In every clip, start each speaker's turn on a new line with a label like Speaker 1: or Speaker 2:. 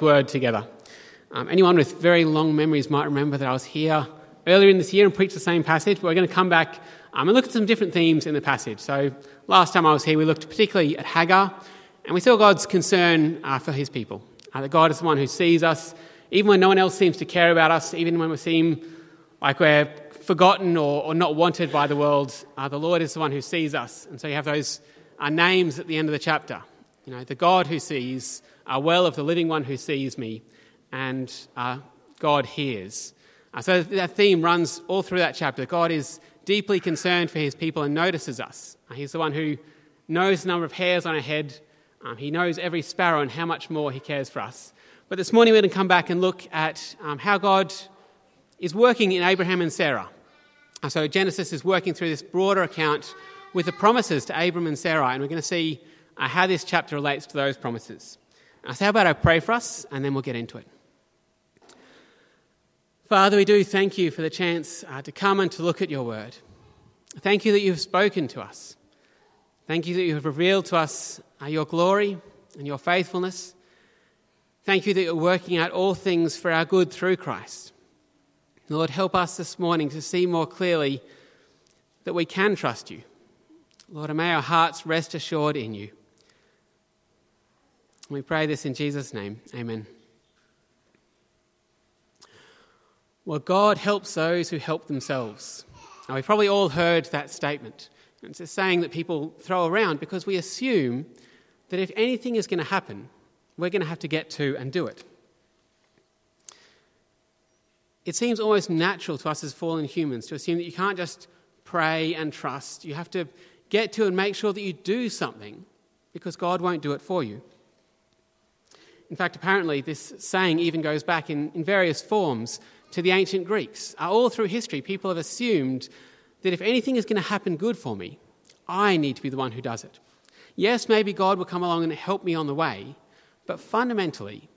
Speaker 1: word together. Um, anyone with very long memories might remember that I was here earlier in this year and preached the same passage. But we're going to come back um, and look at some different themes in the passage. So, last time I was here, we looked particularly at Hagar, and we saw God's concern uh, for his people. Uh, that God is the one who sees us, even when no one else seems to care about us, even when we seem like we're forgotten or, or not wanted by the world. Uh, the Lord is the one who sees us. And so you have those uh, names at the end of the chapter. You know, the God who sees, uh, well of the living one who sees me, and uh, God hears. Uh, so that theme runs all through that chapter. God is deeply concerned for his people and notices us. Uh, he's the one who knows the number of hairs on our head. Um, he knows every sparrow and how much more he cares for us. But this morning we're going to come back and look at um, how God is working in Abraham and Sarah. Uh, so Genesis is working through this broader account with the promises to Abram and Sarah, and we're going to see uh, how this chapter relates to those promises. Uh, so, how about I pray for us, and then we'll get into it. Father, we do thank you for the chance uh, to come and to look at your word. Thank you that you've spoken to us. Thank you that you have revealed to us uh, your glory and your faithfulness. Thank you that you're working out all things for our good through Christ. Lord, help us this morning to see more clearly that we can trust you. Lord, and may our hearts rest assured in you. We pray this in Jesus' name. Amen. Well, God helps those who help themselves. Now, we've probably all heard that statement. It's a saying that people throw around because we assume that if anything is going to happen, we're going to have to get to and do it. It seems almost natural to us as fallen humans to assume that you can't just pray and trust. You have to get to and make sure that you do something because God won't do it for you. In fact, apparently, this saying even goes back in, in various forms to the ancient Greeks. Uh, all through history, people have assumed that if anything is going to happen good for me, I need to be the one who does it. Yes, maybe God will come along and help me on the way, but fundamentally,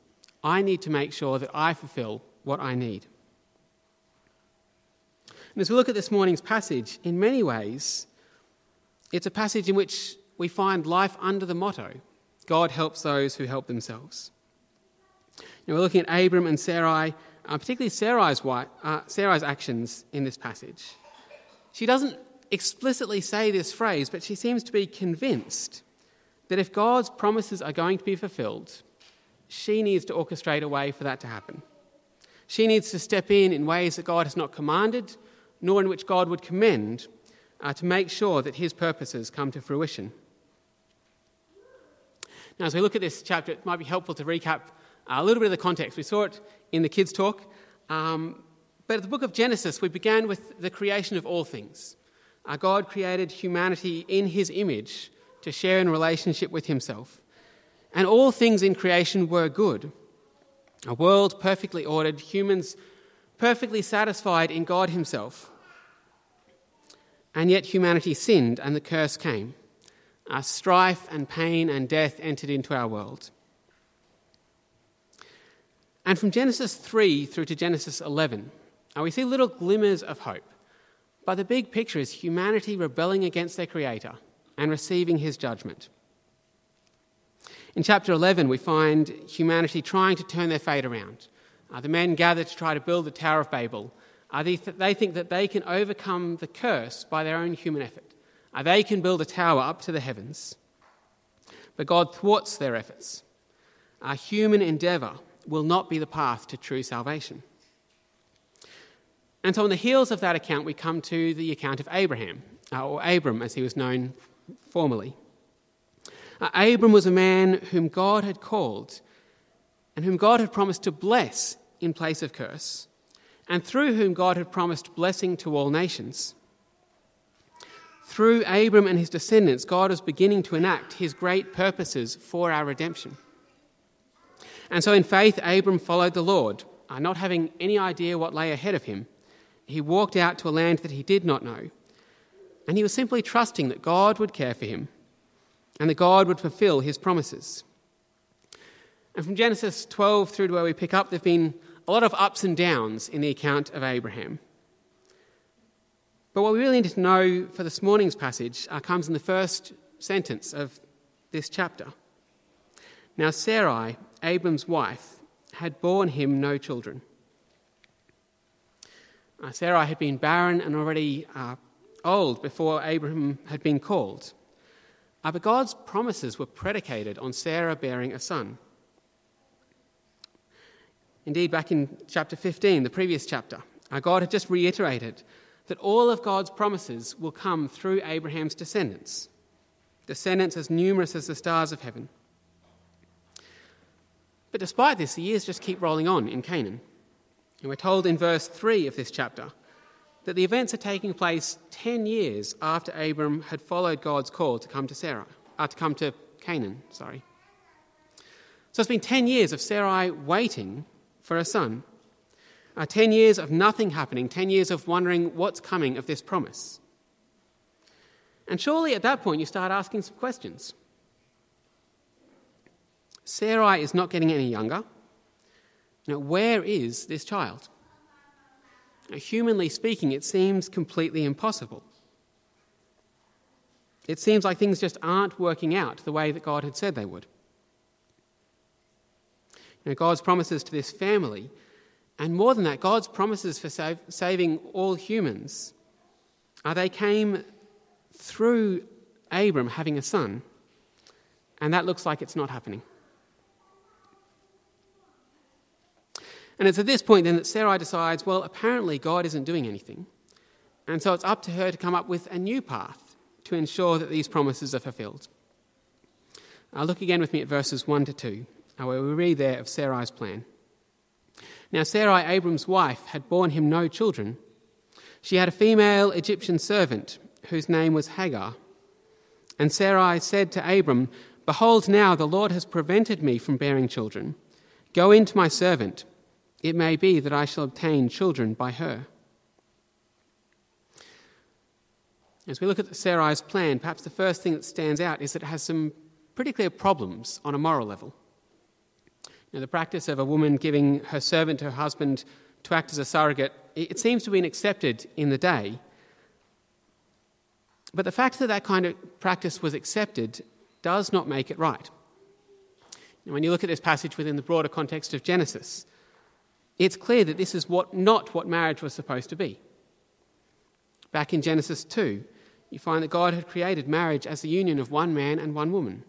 Speaker 1: I need to make sure that I fulfill what I need. And as we look at this morning's passage, in many ways, it's a passage in which we find life under the motto God helps those who help themselves. Now, we're looking at Abram and Sarai, uh, particularly Sarai's, wife, uh, Sarai's actions in this passage. She doesn't explicitly say this phrase, but she seems to be convinced that if God's promises are going to be fulfilled, she needs to orchestrate a way for that to happen. She needs to step in in ways that God has not commanded, nor in which God would commend, uh, to make sure that his purposes come to fruition. Now, as we look at this chapter, it might be helpful to recap a little bit of the context. We saw it in the kids' talk. Um, but at the book of Genesis, we began with the creation of all things. Our God created humanity in his image to share in relationship with himself. And all things in creation were good. A world perfectly ordered, humans perfectly satisfied in God himself. And yet humanity sinned and the curse came. Our strife and pain and death entered into our world. And from Genesis 3 through to Genesis 11, uh, we see little glimmers of hope. But the big picture is humanity rebelling against their Creator and receiving His judgment. In chapter 11, we find humanity trying to turn their fate around. Uh, the men gather to try to build the Tower of Babel. Uh, they, th- they, think that they can overcome the curse by their own human effort. Uh, they can build a tower up to the heavens. But God thwarts their efforts. Our human endeavour will not be the path to true salvation. And so, on the heels of that account, we come to the account of Abraham, uh, or Abram as he was known formerly. Uh, Abram was a man whom God had called and whom God had promised to bless in place of curse, and through whom God had promised blessing to all nations. Through Abram and his descendants, God was beginning to enact his great purposes for our redemption. And so, in faith, Abram followed the Lord, uh, not having any idea what lay ahead of him. He walked out to a land that he did not know. And he was simply trusting that God would care for him and that God would fulfill his promises. And from Genesis 12 through to where we pick up, there have been a lot of ups and downs in the account of Abraham. But what we really need to know for this morning's passage uh, comes in the first sentence of this chapter. Now, Sarai, Abram's wife, had borne him no children. Uh, Sarai had been barren and already uh, old before Abraham had been called. Uh, but God's promises were predicated on Sarah bearing a son. Indeed, back in chapter 15, the previous chapter, uh, God had just reiterated that all of God's promises will come through Abraham's descendants, descendants as numerous as the stars of heaven. But despite this, the years just keep rolling on in Canaan. And we're told in verse 3 of this chapter that the events are taking place 10 years after Abram had followed God's call to come to Sarah, uh, to come to Canaan, sorry. So it's been 10 years of Sarai waiting for a son. Uh, 10 years of nothing happening, 10 years of wondering what's coming of this promise. And surely at that point you start asking some questions. Sarai is not getting any younger. Now, where is this child? Now, humanly speaking, it seems completely impossible. It seems like things just aren't working out the way that God had said they would. Know, God's promises to this family, and more than that, God's promises for save, saving all humans, uh, they came through Abram having a son, and that looks like it's not happening. And it's at this point then that Sarai decides, well, apparently God isn't doing anything. And so it's up to her to come up with a new path to ensure that these promises are fulfilled. I'll look again with me at verses 1 to 2, uh, where we read there of Sarai's plan. Now, Sarai, Abram's wife, had borne him no children. She had a female Egyptian servant whose name was Hagar. And Sarai said to Abram, Behold, now the Lord has prevented me from bearing children. Go in to my servant it may be that I shall obtain children by her. As we look at Sarai's plan, perhaps the first thing that stands out is that it has some pretty clear problems on a moral level. Now, the practice of a woman giving her servant to her husband to act as a surrogate, it seems to have been accepted in the day. But the fact that that kind of practice was accepted does not make it right. Now, when you look at this passage within the broader context of Genesis, it's clear that this is what, not what marriage was supposed to be. Back in Genesis 2, you find that God had created marriage as the union of one man and one woman.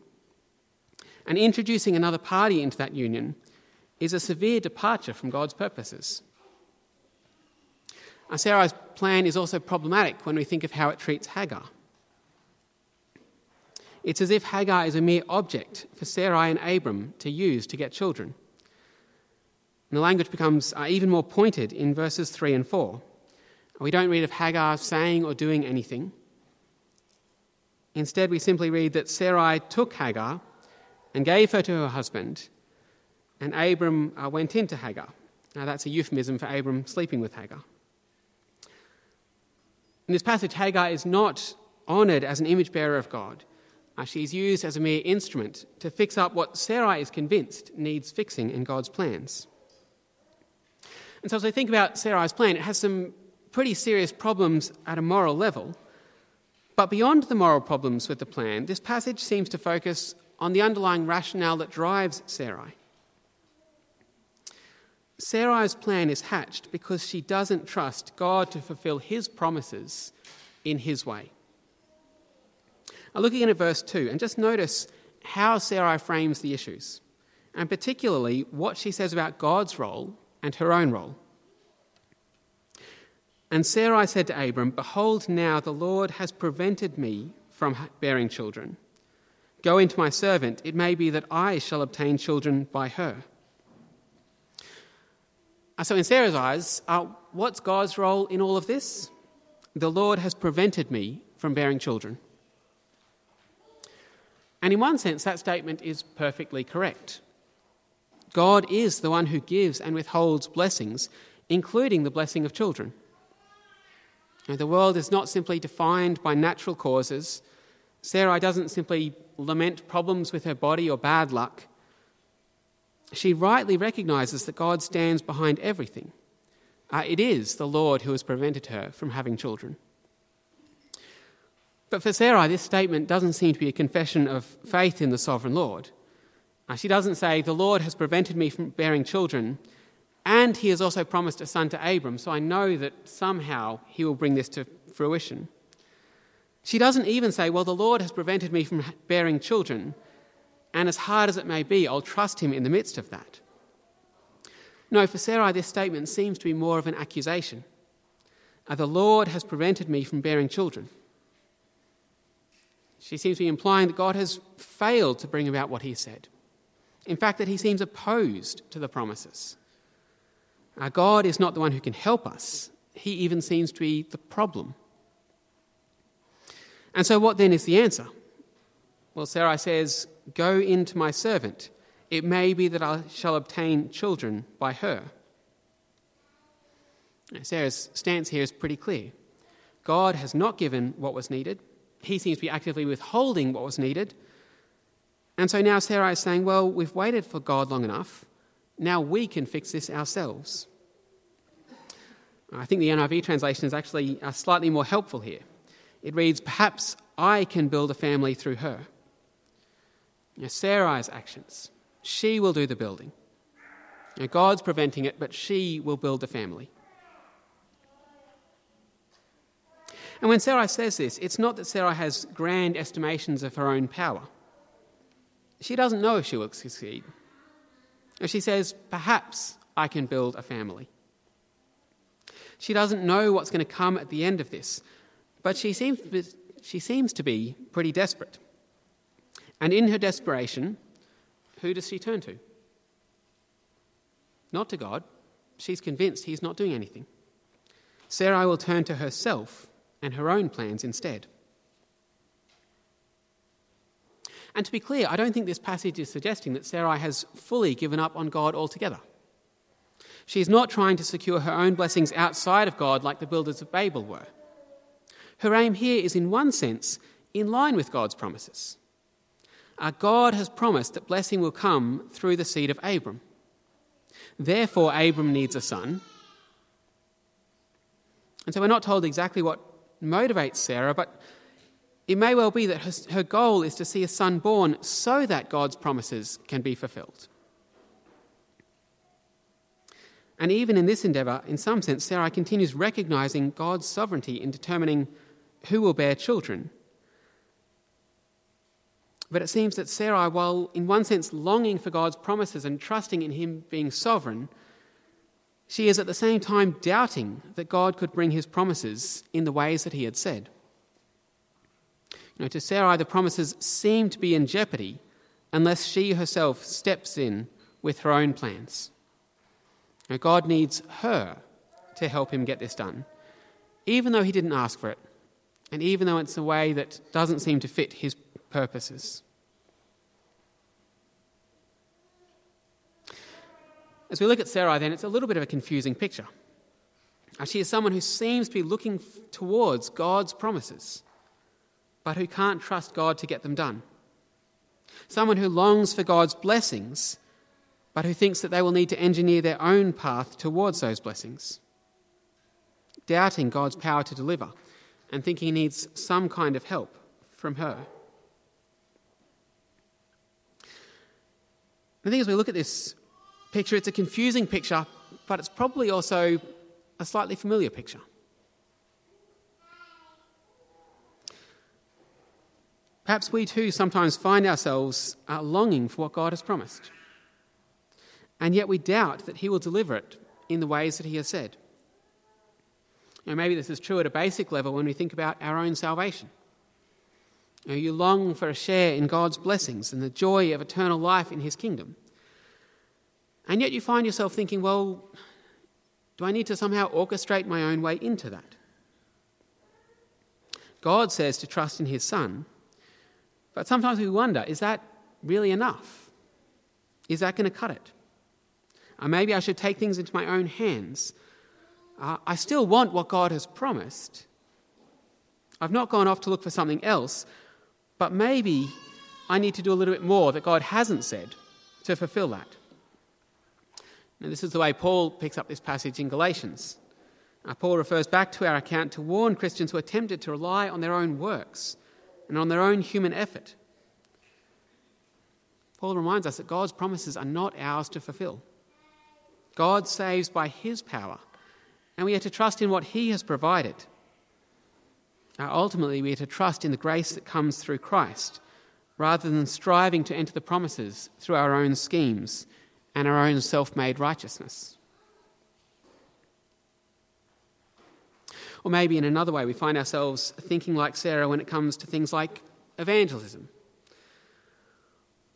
Speaker 1: And introducing another party into that union is a severe departure from God's purposes. Sarai's plan is also problematic when we think of how it treats Hagar. It's as if Hagar is a mere object for Sarai and Abram to use to get children. And the language becomes uh, even more pointed in verses 3 and 4. We don't read of Hagar saying or doing anything. Instead, we simply read that Sarai took Hagar and gave her to her husband, and Abram uh, went into Hagar. Now, that's a euphemism for Abram sleeping with Hagar. In this passage, Hagar is not honoured as an image bearer of God. Uh, she's used as a mere instrument to fix up what Sarai is convinced needs fixing in God's plans. And so, as I think about Sarai's plan, it has some pretty serious problems at a moral level. But beyond the moral problems with the plan, this passage seems to focus on the underlying rationale that drives Sarai. Sarai's plan is hatched because she doesn't trust God to fulfill his promises in his way. Now, look again at verse 2 and just notice how Sarai frames the issues, and particularly what she says about God's role and her own role. And Sarai said to Abram, Behold, now the Lord has prevented me from bearing children. Go into my servant, it may be that I shall obtain children by her. Uh, so, in Sarah's eyes, uh, what's God's role in all of this? The Lord has prevented me from bearing children. And in one sense, that statement is perfectly correct. God is the one who gives and withholds blessings, including the blessing of children. the world is not simply defined by natural causes. Sarai doesn't simply lament problems with her body or bad luck. She rightly recognizes that God stands behind everything. Uh, it is the Lord who has prevented her from having children. But for Sarai, this statement doesn't seem to be a confession of faith in the sovereign Lord. Uh, she doesn't say, The Lord has prevented me from bearing children, and he has also promised a son to Abram, so I know that somehow he will bring this to fruition. She doesn't even say, Well, the Lord has prevented me from bearing children, and as hard as it may be, I'll trust him in the midst of that. No, for Sarai, this statement seems to be more of an accusation. Uh, the Lord has prevented me from bearing children. She seems to be implying that God has failed to bring about what he said. In fact, that he seems opposed to the promises. Our God is not the one who can help us, he even seems to be the problem. And so, what then is the answer? Well, Sarai says, Go in to my servant. It may be that I shall obtain children by her. Sarah's stance here is pretty clear. God has not given what was needed. He seems to be actively withholding what was needed. And so now Sarah is saying, Well, we've waited for God long enough. Now we can fix this ourselves. I think the NIV translation is actually uh, slightly more helpful here. It reads, Perhaps I can build a family through her. Now, Sarai's actions, she will do the building. Now, God's preventing it, but she will build the family. And when Sarai says this, it's not that Sarai has grand estimations of her own power. She doesn't know if she will succeed. And She says, Perhaps I can build a family. She doesn't know what's going to come at the end of this, but she seems, she seems to be pretty desperate. And in her desperation, who does she turn to? Not to God. She's convinced he's not doing anything. Sarai will turn to herself and her own plans instead. And to be clear, I don't think this passage is suggesting that Sarai has fully given up on God altogether. She is not trying to secure her own blessings outside of God like the builders of Babel were. Her aim here is, in one sense, in line with God's promises. Uh, God has promised that blessing will come through the seed of Abram. Therefore, Abram needs a son. And so we're not told exactly what motivates Sarah, but it may well be that her, goal is to see a son born so that God's promises can be fulfilled. And even in this endeavour, in some sense, Sarah continues recognizing God's sovereignty in determining who will bear children. But it seems that Sarai, while in one sense longing for God's promises and trusting in Him being sovereign, she is at the same time doubting that God could bring His promises in the ways that He had said. You know, to Sarai, the promises seem to be in jeopardy unless she herself steps in with her own plans. God needs her to help him get this done, even though he didn't ask for it, and even though it's a way that doesn't seem to fit his purposes. As we look at Sarai, then, it's a little bit of a confusing picture. She is someone who seems to be looking towards God's promises, but who can't trust God to get them done. Someone who longs for God's blessings, but who thinks that they will need to engineer their own path towards those blessings. Doubting God's power to deliver and thinking he needs some kind of help from her. The thing is, we look at this picture, it's a confusing picture, but it's probably also a slightly familiar picture. Perhaps we too sometimes find ourselves uh, longing for what God has promised and yet we doubt that He will deliver it in the ways that He has said. Now, maybe this is true at a basic level when we think about our own salvation. You, long for a share in God's blessings and the joy of eternal life in His kingdom. And yet you find yourself thinking, well, do I need to somehow orchestrate my own way into that? God says to trust in His Son, but sometimes we wonder is that really enough? Is that going to cut it? Uh, maybe I should take things into my own hands. Uh, I still want what God has promised. I've not gone off to look for something else, but maybe I need to do a little bit more that God hasn't said to fulfill that. Now, this is the way Paul picks up this passage in Galatians. Uh, Paul refers back to our account to warn Christians who are tempted to rely on their own works and on their own human effort. Paul reminds us that God's promises are not ours to fulfill. God saves by his power, and we are to trust in what he has provided. Now, ultimately, we are to trust in the grace that comes through Christ, rather than striving to enter the promises through our own schemes and our own self made righteousness. Or maybe in another way, we find ourselves thinking like Sarah when it comes to things like evangelism.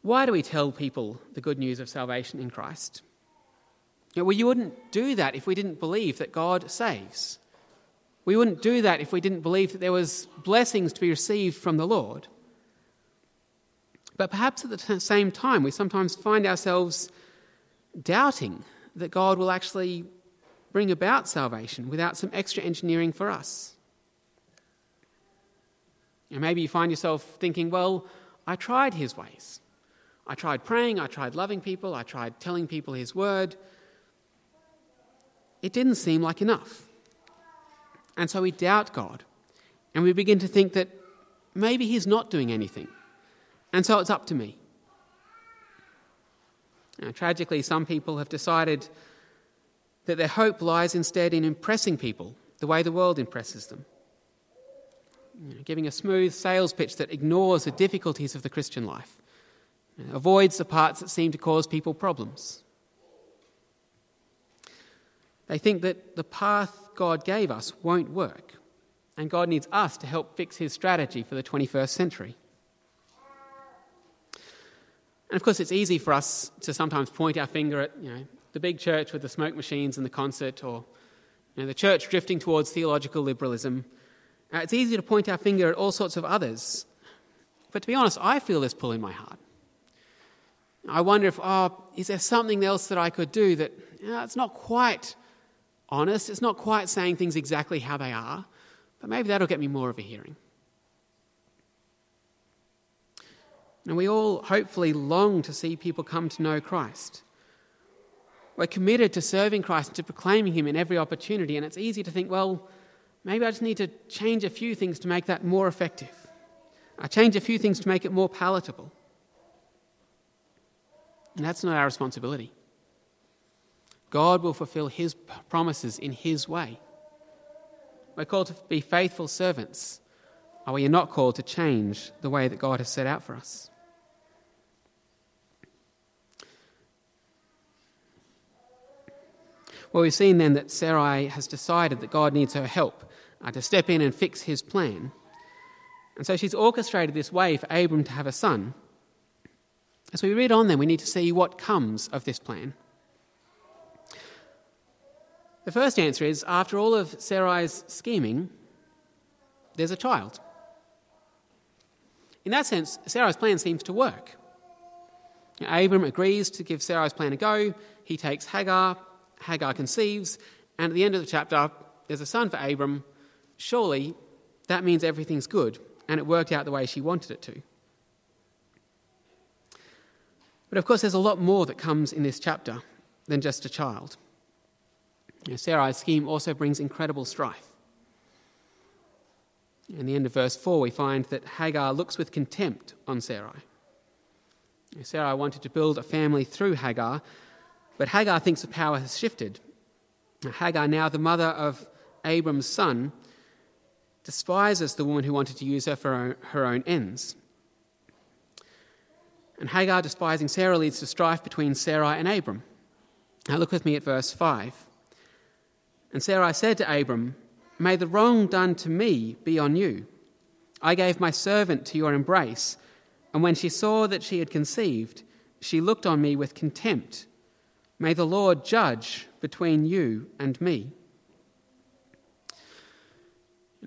Speaker 1: Why do we tell people the good news of salvation in Christ? well, you wouldn't do that if we didn't believe that God saves. We wouldn't do that if we didn't believe that there was blessings to be received from the Lord. But perhaps at the same time, we sometimes find ourselves doubting that God will actually bring about salvation without some extra engineering for us. And maybe you find yourself thinking, well, I tried his ways. I tried praying, I tried loving people, I tried telling people his word. It didn't seem like enough. And so we doubt God. And we begin to think that maybe he's not doing anything. And so it's up to me. Now, tragically, some people have decided that their hope lies instead in impressing people the way the world impresses them. You know, giving a smooth sales pitch that ignores the difficulties of the Christian life, you know, avoids the parts that seem to cause people problems. They think that the path God gave us won't work, and God needs us to help fix his strategy for the 21st century. And of course, it's easy for us to sometimes point our finger at you know, the big church with the smoke machines and the concert, or you know, the church drifting towards theological liberalism. Uh, it's easy to point our finger at all sorts of others. But to be honest, I feel this pull in my heart. I wonder if, oh, is there something else that I could do that you know, it's not quite honest, it's not quite saying things exactly how they are, but maybe that'll get me more of a hearing. And we all hopefully long to see people come to know Christ. We're committed to serving Christ and to proclaiming Him in every opportunity, and it's easy to think, well, maybe I just need to change a few things to make that more effective. I change a few things to make it more palatable. And that's not our responsibility. God will fulfill His promises in His way. We're called to be faithful servants. Are we not called to change the way that God has set out for us? Well, we've seen then that Sarai has decided that God needs her help uh, to step in and fix his plan. And so she's orchestrated this way for Abram to have a son. As we read on, then, we need to see what comes of this plan. The first answer is after all of Sarai's scheming, there's a child. In that sense, Sarai's plan seems to work. Abram agrees to give Sarai's plan a go. He takes Hagar, Hagar conceives, and at the end of the chapter, there's a son for Abram. Surely that means everything's good, and it worked out the way she wanted it to. But of course, there's a lot more that comes in this chapter than just a child. You know, Sarai's scheme also brings incredible strife. In the end of verse 4, we find that Hagar looks with contempt on Sarai. Sarai wanted to build a family through Hagar, but Hagar thinks the power has shifted. Hagar, now the mother of Abram's son, despises the woman who wanted to use her for her own ends. And Hagar despising Sarah leads to strife between Sarai and Abram. Now look with me at verse 5. And Sarai said to Abram, May the wrong done to me be on you. I gave my servant to your embrace, and when she saw that she had conceived, she looked on me with contempt. May the Lord judge between you and me.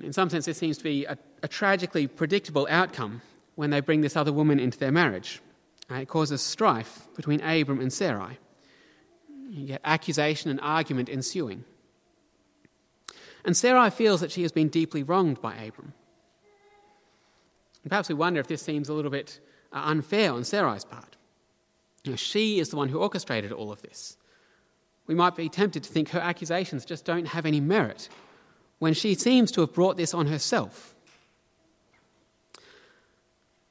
Speaker 1: In some sense, this seems to be a, a tragically predictable outcome when they bring this other woman into their marriage. Uh, it causes strife between Abram and Sarai. You get accusation and argument ensuing. And Sarai feels that she has been deeply wronged by Abram. And perhaps we wonder if this seems a little bit uh, unfair on Sarai's part. You know, she is the one who orchestrated all of this. We might be tempted to think her accusations just don't have any merit when she seems to have brought this on herself.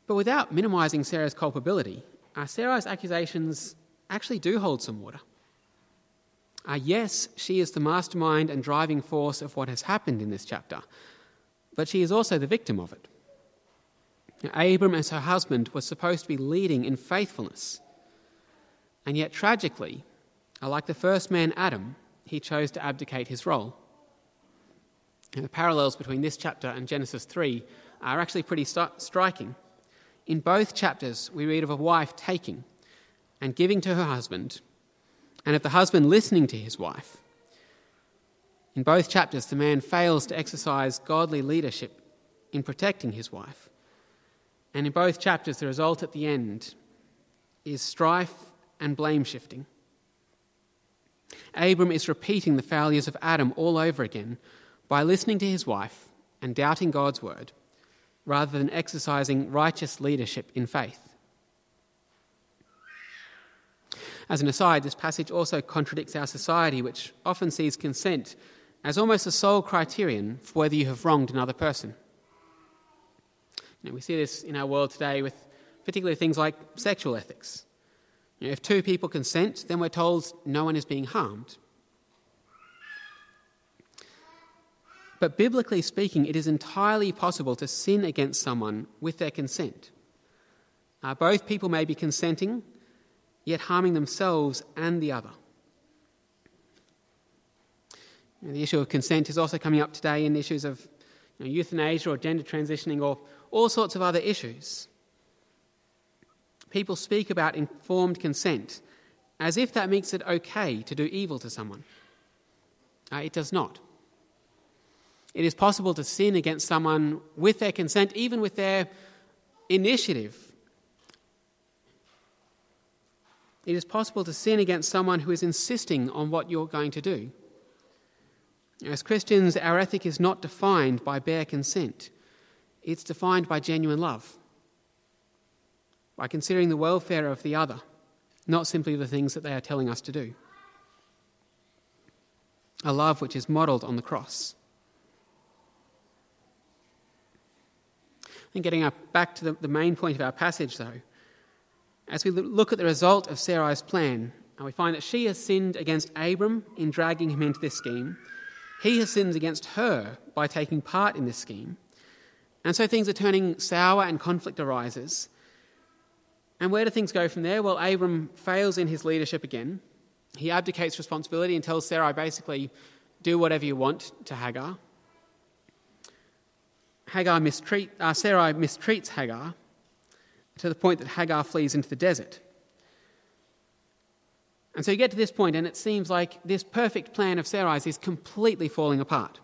Speaker 1: But without minimizing Sarah's culpability, uh, Sarai's accusations actually do hold some water. Uh, yes, she is the mastermind and driving force of what has happened in this chapter, but she is also the victim of it. Abram, as her husband, was supposed to be leading in faithfulness. And yet, tragically, like the first man Adam, he chose to abdicate his role. And the parallels between this chapter and Genesis 3 are actually pretty st- striking. In both chapters, we read of a wife taking and giving to her husband, and of the husband listening to his wife. In both chapters, the man fails to exercise godly leadership in protecting his wife. And in both chapters, the result at the end is strife and blame shifting. Abram is repeating the failures of Adam all over again by listening to his wife and doubting God's word rather than exercising righteous leadership in faith. As an aside, this passage also contradicts our society, which often sees consent as almost the sole criterion for whether you have wronged another person. You know, we see this in our world today with particularly things like sexual ethics. If two people consent, then we're told no one is being harmed. But biblically speaking, it is entirely possible to sin against someone with their consent. Uh, both people may be consenting, yet harming themselves and the other. The issue of consent is also coming up today in issues of you know, euthanasia or gender transitioning or all sorts of other issues. People speak about informed consent as if that makes it okay to do evil to someone. Uh, it does not. It is possible to sin against someone with their consent, even with their initiative. It is possible to sin against someone who is insisting on what you're going to do. As Christians, our ethic is not defined by bare consent, it's defined by genuine love, by considering the welfare of the other, not simply the things that they are telling us to do. A love which is modelled on the cross. And getting back to the, the main point of our passage, though, as we look at the result of Sarai's plan, and we find that she has sinned against Abram in dragging him into this scheme. He has sinned against her by taking part in this scheme. And so things are turning sour and conflict arises. And where do things go from there? Well, Abram fails in his leadership again. He abdicates responsibility and tells Sarai basically, do whatever you want to Hagar. Hagar mistreat, uh, Sarai mistreats Hagar to the point that Hagar flees into the desert. And so you get to this point, and it seems like this perfect plan of Sarai's is completely falling apart.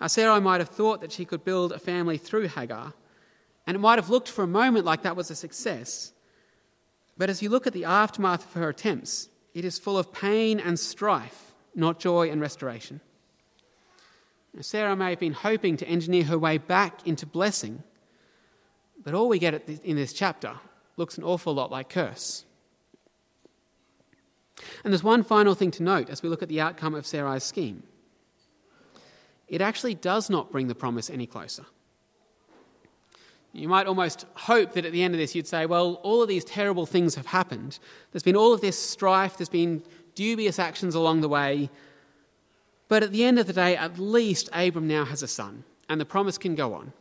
Speaker 1: Uh, Sarai might have thought that she could build a family through Hagar, and it might have looked for a moment like that was a success. But as you look at the aftermath of her attempts, it is full of pain and strife, not joy and restoration. Sarah may have been hoping to engineer her way back into blessing, but all we get in this chapter looks an awful lot like curse. And there's one final thing to note as we look at the outcome of Sarai's scheme. It actually does not bring the promise any closer. You might almost hope that at the end of this you'd say, well, all of these terrible things have happened. There's been all of this strife, there's been dubious actions along the way, but at the end of the day, at least Abram now has a son, and the promise can go on.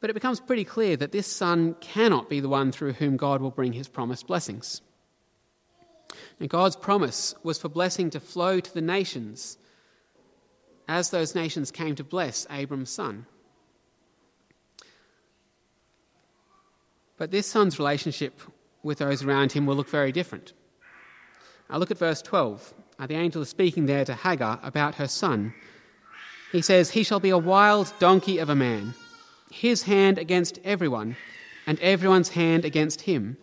Speaker 1: But it becomes pretty clear that this son cannot be the one through whom God will bring his promised blessings. And God's promise was for blessing to flow to the nations as those nations came to bless Abram's son. But this son's relationship with those around him will look very different. Now look at verse 12. Uh, the angel is speaking there to Hagar about her son. He says, He shall be a wild donkey of a man, his hand against everyone, and everyone's hand against him.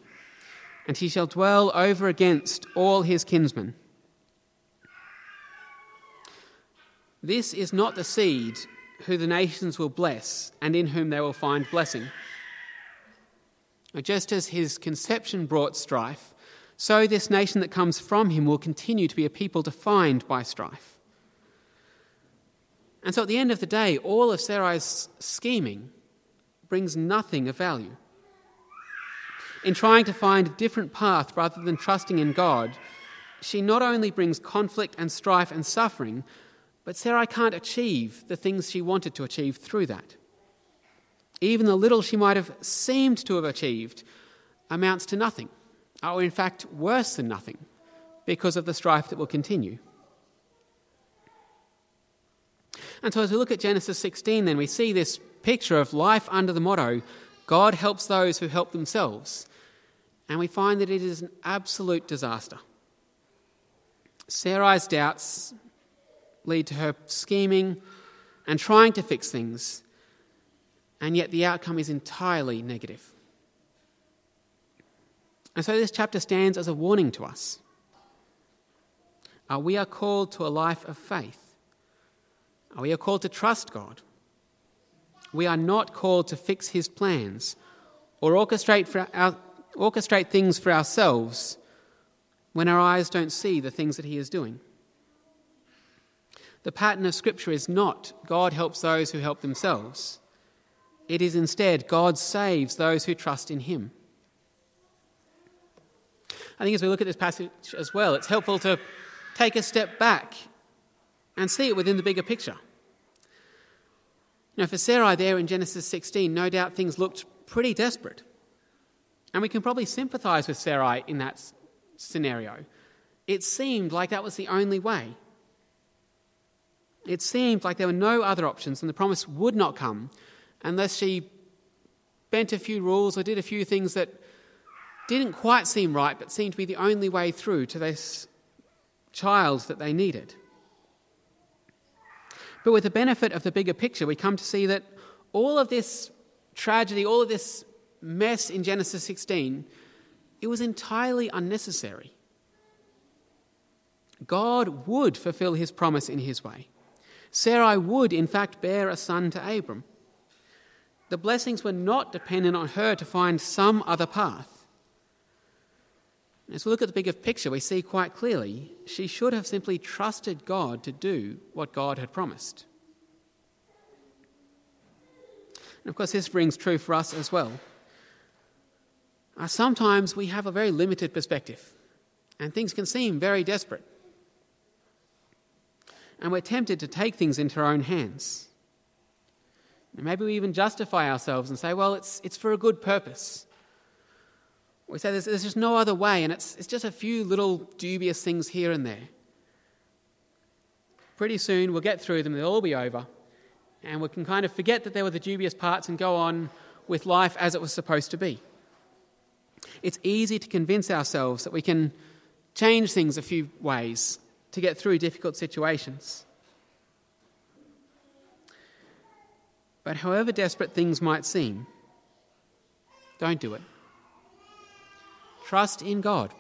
Speaker 1: And he shall dwell over against all his kinsmen. This is not the seed who the nations will bless and in whom they will find blessing. Just as his conception brought strife, so this nation that comes from him will continue to be a people defined by strife. And so at the end of the day, all of Sarai's scheming brings nothing of value. in trying to find a different path rather than trusting in God, she not only brings conflict and strife and suffering, but Sarai can't achieve the things she wanted to achieve through that. Even the little she might have seemed to have achieved amounts to nothing, or in fact, worse than nothing, because of the strife that will continue. And so, as we look at Genesis 16, then we see this picture of life under the motto God helps those who help themselves. And we find that it is an absolute disaster. Sarai's doubts lead to her scheming and trying to fix things, and yet the outcome is entirely negative. And so this chapter stands as a warning to us. Uh, we are called to a life of faith. Uh, we are called to trust God. We are not called to fix his plans or orchestrate, for our, orchestrate things for ourselves when our eyes don't see the things that he is doing. The pattern of Scripture is not God helps those who help themselves. It is instead God saves those who trust in him. I think as we look at this passage as well, it's helpful to take a step back and see it within the bigger picture. Now, for Sarai there in Genesis 16, no doubt things looked pretty desperate. And we can probably sympathize with Sarai in that scenario. It seemed like that was the only way. It seemed like there were no other options, and the promise would not come unless she bent a few rules or did a few things that didn't quite seem right, but seemed to be the only way through to this child that they needed. But with the benefit of the bigger picture, we come to see that all of this tragedy, all of this mess in Genesis 16, it was entirely unnecessary. God would fulfill his promise in his way. Sarai would, in fact, bear a son to Abram. The blessings were not dependent on her to find some other path. As we look at the bigger picture, we see quite clearly she should have simply trusted God to do what God had promised. And of course, this rings true for us as well. Uh, sometimes we have a very limited perspective, and things can seem very desperate. And we're tempted to take things into our own hands. And maybe we even justify ourselves and say, well, it's, it's for a good purpose. We say there's, there's just no other way, and it's, it's just a few little dubious things here and there. Pretty soon we'll get through them, they'll all be over, and we can kind of forget that there were the dubious parts and go on with life as it was supposed to be. It's easy to convince ourselves that we can change things a few ways to get through difficult situations. But however desperate things might seem, don't do it. Trust in God.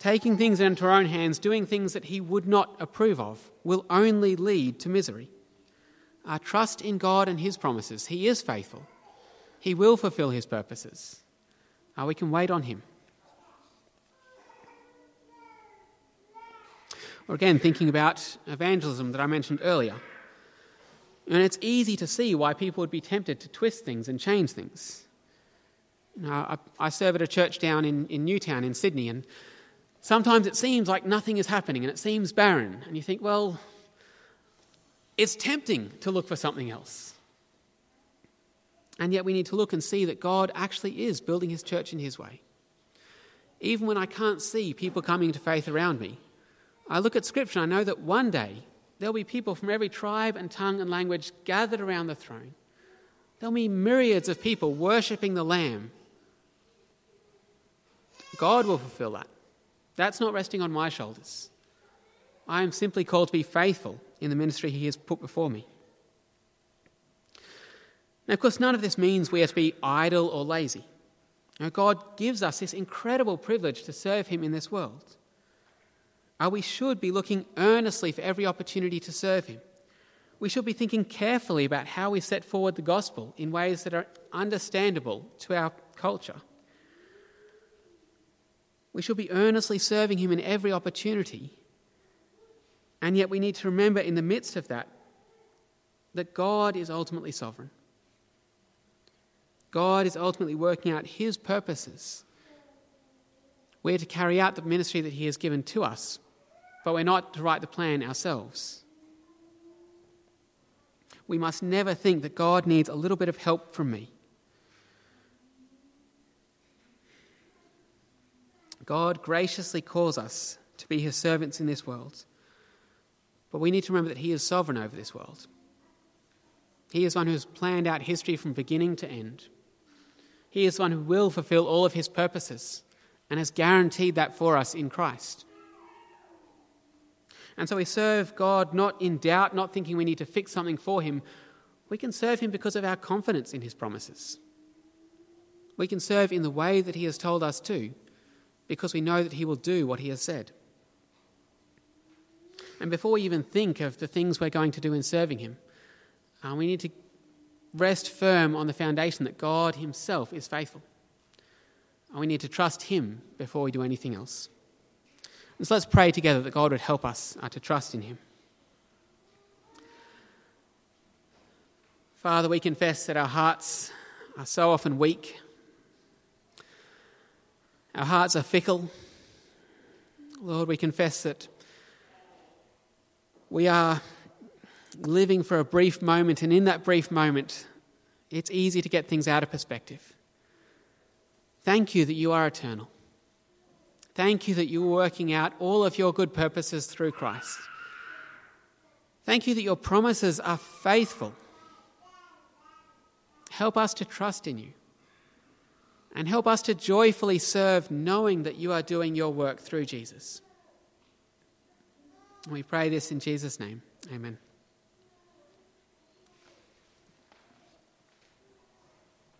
Speaker 1: Taking things into our own hands, doing things that He would not approve of, will only lead to misery. Our trust in God and His promises. He is faithful, He will fulfill His purposes. Uh, we can wait on Him. Or again, thinking about evangelism that I mentioned earlier. And it's easy to see why people would be tempted to twist things and change things. I, I serve at a church down in, in Newtown in Sydney, and sometimes it seems like nothing is happening and it seems barren. And you think, well, it's tempting to look for something else. And yet we need to look and see that God actually is building his church in his way. Even when I can't see people coming to faith around me, I look at Scripture and I know that one day there'll be people from every tribe and tongue and language gathered around the throne. There'll be myriads of people worshipping the Lamb God will fulfill that. That's not resting on my shoulders. I am simply called to be faithful in the ministry He has put before me. Now, of course, none of this means we are to be idle or lazy. Now, God gives us this incredible privilege to serve Him in this world. We should be looking earnestly for every opportunity to serve Him. We should be thinking carefully about how we set forward the gospel in ways that are understandable to our culture. We should be earnestly serving Him in every opportunity. And yet we need to remember in the midst of that that God is ultimately sovereign. God is ultimately working out His purposes. We're to carry out the ministry that He has given to us, but we're not to write the plan ourselves. We must never think that God needs a little bit of help from me. God graciously calls us to be His servants in this world, but we need to remember that He is sovereign over this world. He is one who has planned out history from beginning to end. He is one who will fulfill all of his purposes and has guaranteed that for us in Christ. And so we serve God not in doubt, not thinking we need to fix something for him. We can serve him because of our confidence in his promises. We can serve in the way that he has told us to because we know that he will do what he has said. And before we even think of the things we're going to do in serving him, uh, we need to rest firm on the foundation that God Himself is faithful. And we need to trust Him before we do anything else. And so let's pray together that God would help us uh, to trust in Him. Father, we confess that our hearts are so often weak. Our hearts are fickle. Lord, we confess that we are living for a brief moment, and in that brief moment, it's easy to get things out of perspective. Thank you that you are eternal. Thank you that you are working out all of your good purposes through Christ. Thank you that your promises are faithful. Help us to trust in you. And help us to joyfully serve, knowing that you are doing your work through Jesus. We pray this in Jesus' name. Amen.